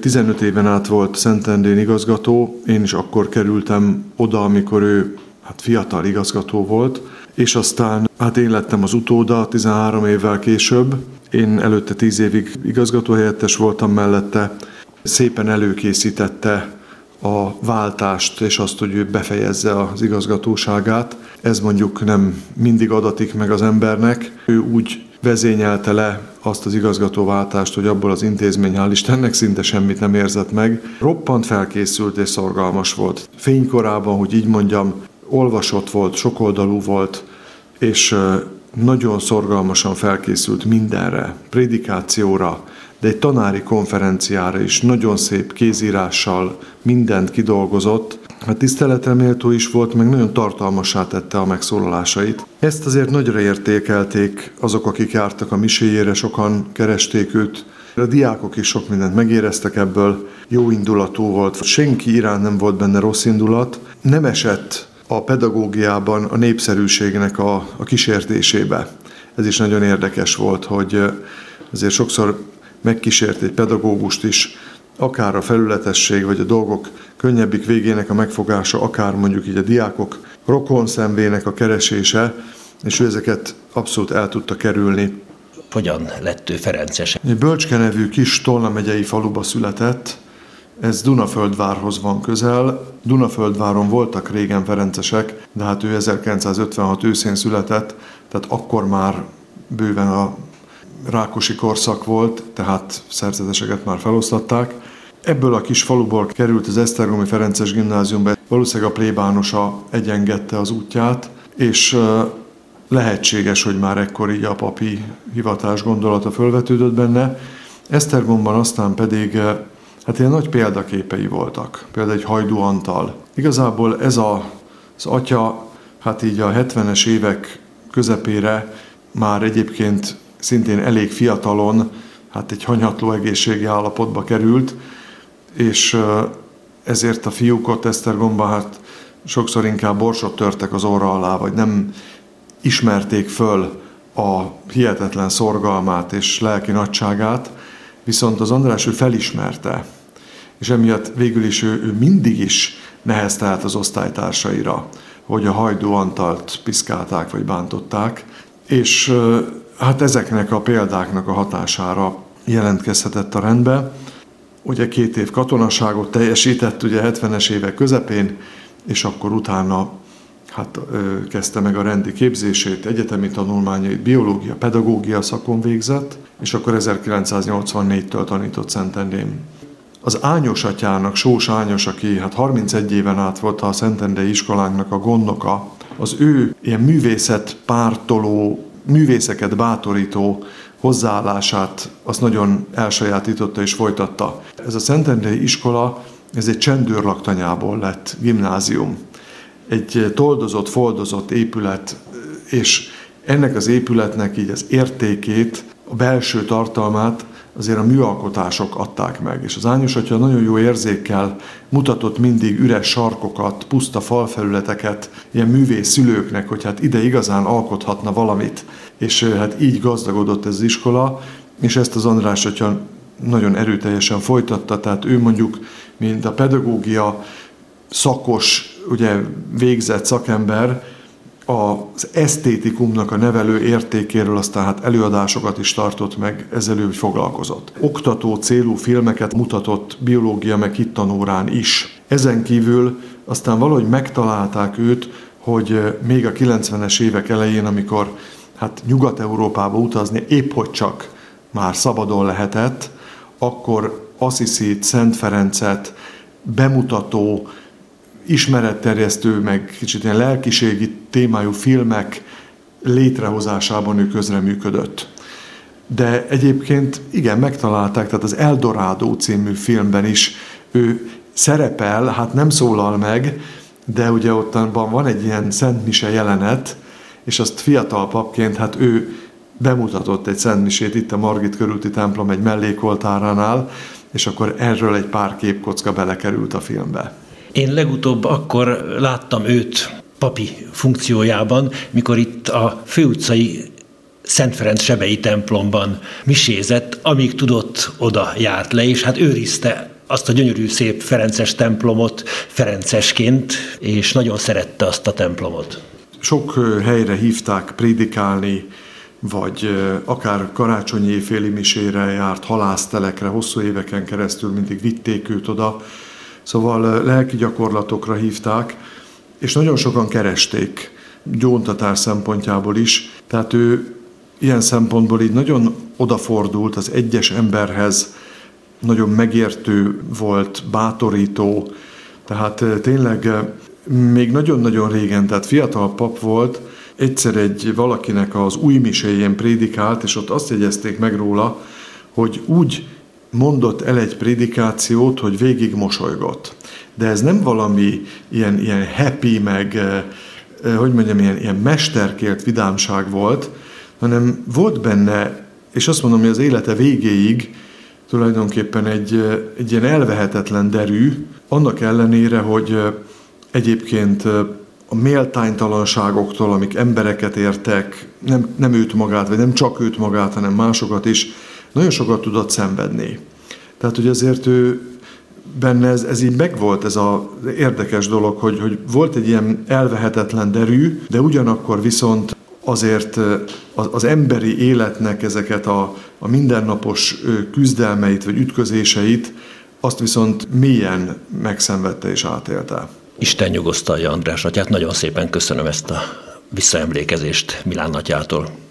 15 éven át volt Szentendén igazgató, én is akkor kerültem oda, amikor ő hát fiatal igazgató volt, és aztán hát én lettem az utóda 13 évvel később. Én előtte 10 évig igazgatóhelyettes voltam mellette, szépen előkészítette a váltást, és azt, hogy ő befejezze az igazgatóságát. Ez mondjuk nem mindig adatik meg az embernek. Ő úgy vezényelte le azt az igazgatóváltást, hogy abból az intézmény, hál' Istennek szinte semmit nem érzett meg. Roppant felkészült és szorgalmas volt. Fénykorában, hogy így mondjam, olvasott volt, sokoldalú volt, és nagyon szorgalmasan felkészült mindenre, prédikációra, de egy tanári konferenciára is nagyon szép kézírással mindent kidolgozott. Hát tiszteletre méltó is volt, meg nagyon tartalmasá tette a megszólalásait. Ezt azért nagyra értékelték azok, akik jártak a miséjére, sokan keresték őt, a diákok is sok mindent megéreztek ebből, jó indulatú volt, senki iránt nem volt benne rossz indulat, nem esett a pedagógiában a népszerűségnek a, a kísértésébe. Ez is nagyon érdekes volt, hogy azért sokszor megkísért egy pedagógust is, akár a felületesség, vagy a dolgok könnyebbik végének a megfogása, akár mondjuk így a diákok rokon szemvének a keresése, és ő ezeket abszolút el tudta kerülni. Hogyan lett ő Ferences? Egy Bölcske nevű kis Tolna megyei faluba született, ez Dunaföldvárhoz van közel. Dunaföldváron voltak régen ferencesek, de hát ő 1956 őszén született, tehát akkor már bőven a rákosi korszak volt, tehát szerzeteseket már felosztatták. Ebből a kis faluból került az Esztergomi Ferences gimnáziumba, valószínűleg a plébánosa egyengedte az útját, és lehetséges, hogy már ekkor így a papi hivatás gondolata fölvetődött benne. Esztergomban aztán pedig hát ilyen nagy példaképei voltak. Például egy Hajdú Antal. Igazából ez a, az atya, hát így a 70-es évek közepére már egyébként szintén elég fiatalon, hát egy hanyatló egészségi állapotba került, és ezért a fiúk ott Esztergomban hát sokszor inkább borsot törtek az orra alá, vagy nem ismerték föl a hihetetlen szorgalmát és lelki nagyságát, viszont az András ő felismerte, és emiatt végül is ő, ő mindig is neheztelt az osztálytársaira, hogy a hajdó Antalt piszkálták vagy bántották, és hát ezeknek a példáknak a hatására jelentkezhetett a rendbe. Ugye két év katonaságot teljesített ugye 70-es évek közepén, és akkor utána hát kezdte meg a rendi képzését, egyetemi tanulmányait, biológia, pedagógia szakon végzett, és akkor 1984-től tanított Szentendén. Az Ányos atyának, Sós Ányos, aki hát 31 éven át volt a Szentendei iskolánknak a gondnoka, az ő ilyen művészet pártoló, művészeket bátorító hozzáállását azt nagyon elsajátította és folytatta. Ez a Szentendei iskola, ez egy csendőrlaktanyából lett gimnázium egy toldozott, foldozott épület, és ennek az épületnek így az értékét, a belső tartalmát azért a műalkotások adták meg. És az Ányos Atya nagyon jó érzékkel mutatott mindig üres sarkokat, puszta falfelületeket ilyen művész szülőknek, hogy hát ide igazán alkothatna valamit. És hát így gazdagodott ez az iskola, és ezt az András Atya nagyon erőteljesen folytatta, tehát ő mondjuk, mint a pedagógia szakos, ugye végzett szakember az esztétikumnak a nevelő értékéről aztán hát előadásokat is tartott meg, ezzel ő foglalkozott. Oktató célú filmeket mutatott biológia meg hittanórán is. Ezen kívül aztán valahogy megtalálták őt, hogy még a 90-es évek elején, amikor hát Nyugat-Európába utazni épp hogy csak már szabadon lehetett, akkor Assisi-t, Szent Ferencet bemutató, ismeretterjesztő, meg kicsit ilyen lelkiségi témájú filmek létrehozásában ő közreműködött. De egyébként igen, megtalálták, tehát az Eldorado című filmben is ő szerepel, hát nem szólal meg, de ugye ottanban van egy ilyen Szent jelenet, és azt fiatal papként, hát ő bemutatott egy Szentmisét itt a Margit körülti templom egy mellékoltáránál, és akkor erről egy pár képkocka belekerült a filmbe. Én legutóbb akkor láttam őt papi funkciójában, mikor itt a főutcai Szent Ferenc sebei templomban misézett, amíg tudott, oda járt le, és hát őrizte azt a gyönyörű szép Ferences templomot Ferencesként, és nagyon szerette azt a templomot. Sok helyre hívták prédikálni, vagy akár karácsonyi féli misére járt halásztelekre, hosszú éveken keresztül mindig vitték őt oda, szóval lelki gyakorlatokra hívták, és nagyon sokan keresték gyóntatás szempontjából is, tehát ő ilyen szempontból így nagyon odafordult az egyes emberhez, nagyon megértő volt, bátorító, tehát tényleg még nagyon-nagyon régen, tehát fiatal pap volt, egyszer egy valakinek az új miséjén prédikált, és ott azt jegyezték meg róla, hogy úgy mondott el egy prédikációt, hogy végig mosolygott. De ez nem valami ilyen, ilyen happy, meg hogy mondjam, ilyen, ilyen mesterkélt vidámság volt, hanem volt benne, és azt mondom, hogy az élete végéig tulajdonképpen egy, egy ilyen elvehetetlen derű, annak ellenére, hogy egyébként a méltánytalanságoktól, amik embereket értek, nem, nem őt magát, vagy nem csak őt magát, hanem másokat is, nagyon sokat tudott szenvedni. Tehát, hogy azért ő benne ez, ez így megvolt ez az érdekes dolog, hogy, hogy volt egy ilyen elvehetetlen derű, de ugyanakkor viszont azért az, az emberi életnek ezeket a, a mindennapos küzdelmeit vagy ütközéseit, azt viszont mélyen megszenvedte és átélte. Isten nyugosztalja András atyát, nagyon szépen köszönöm ezt a visszaemlékezést Milán atyától.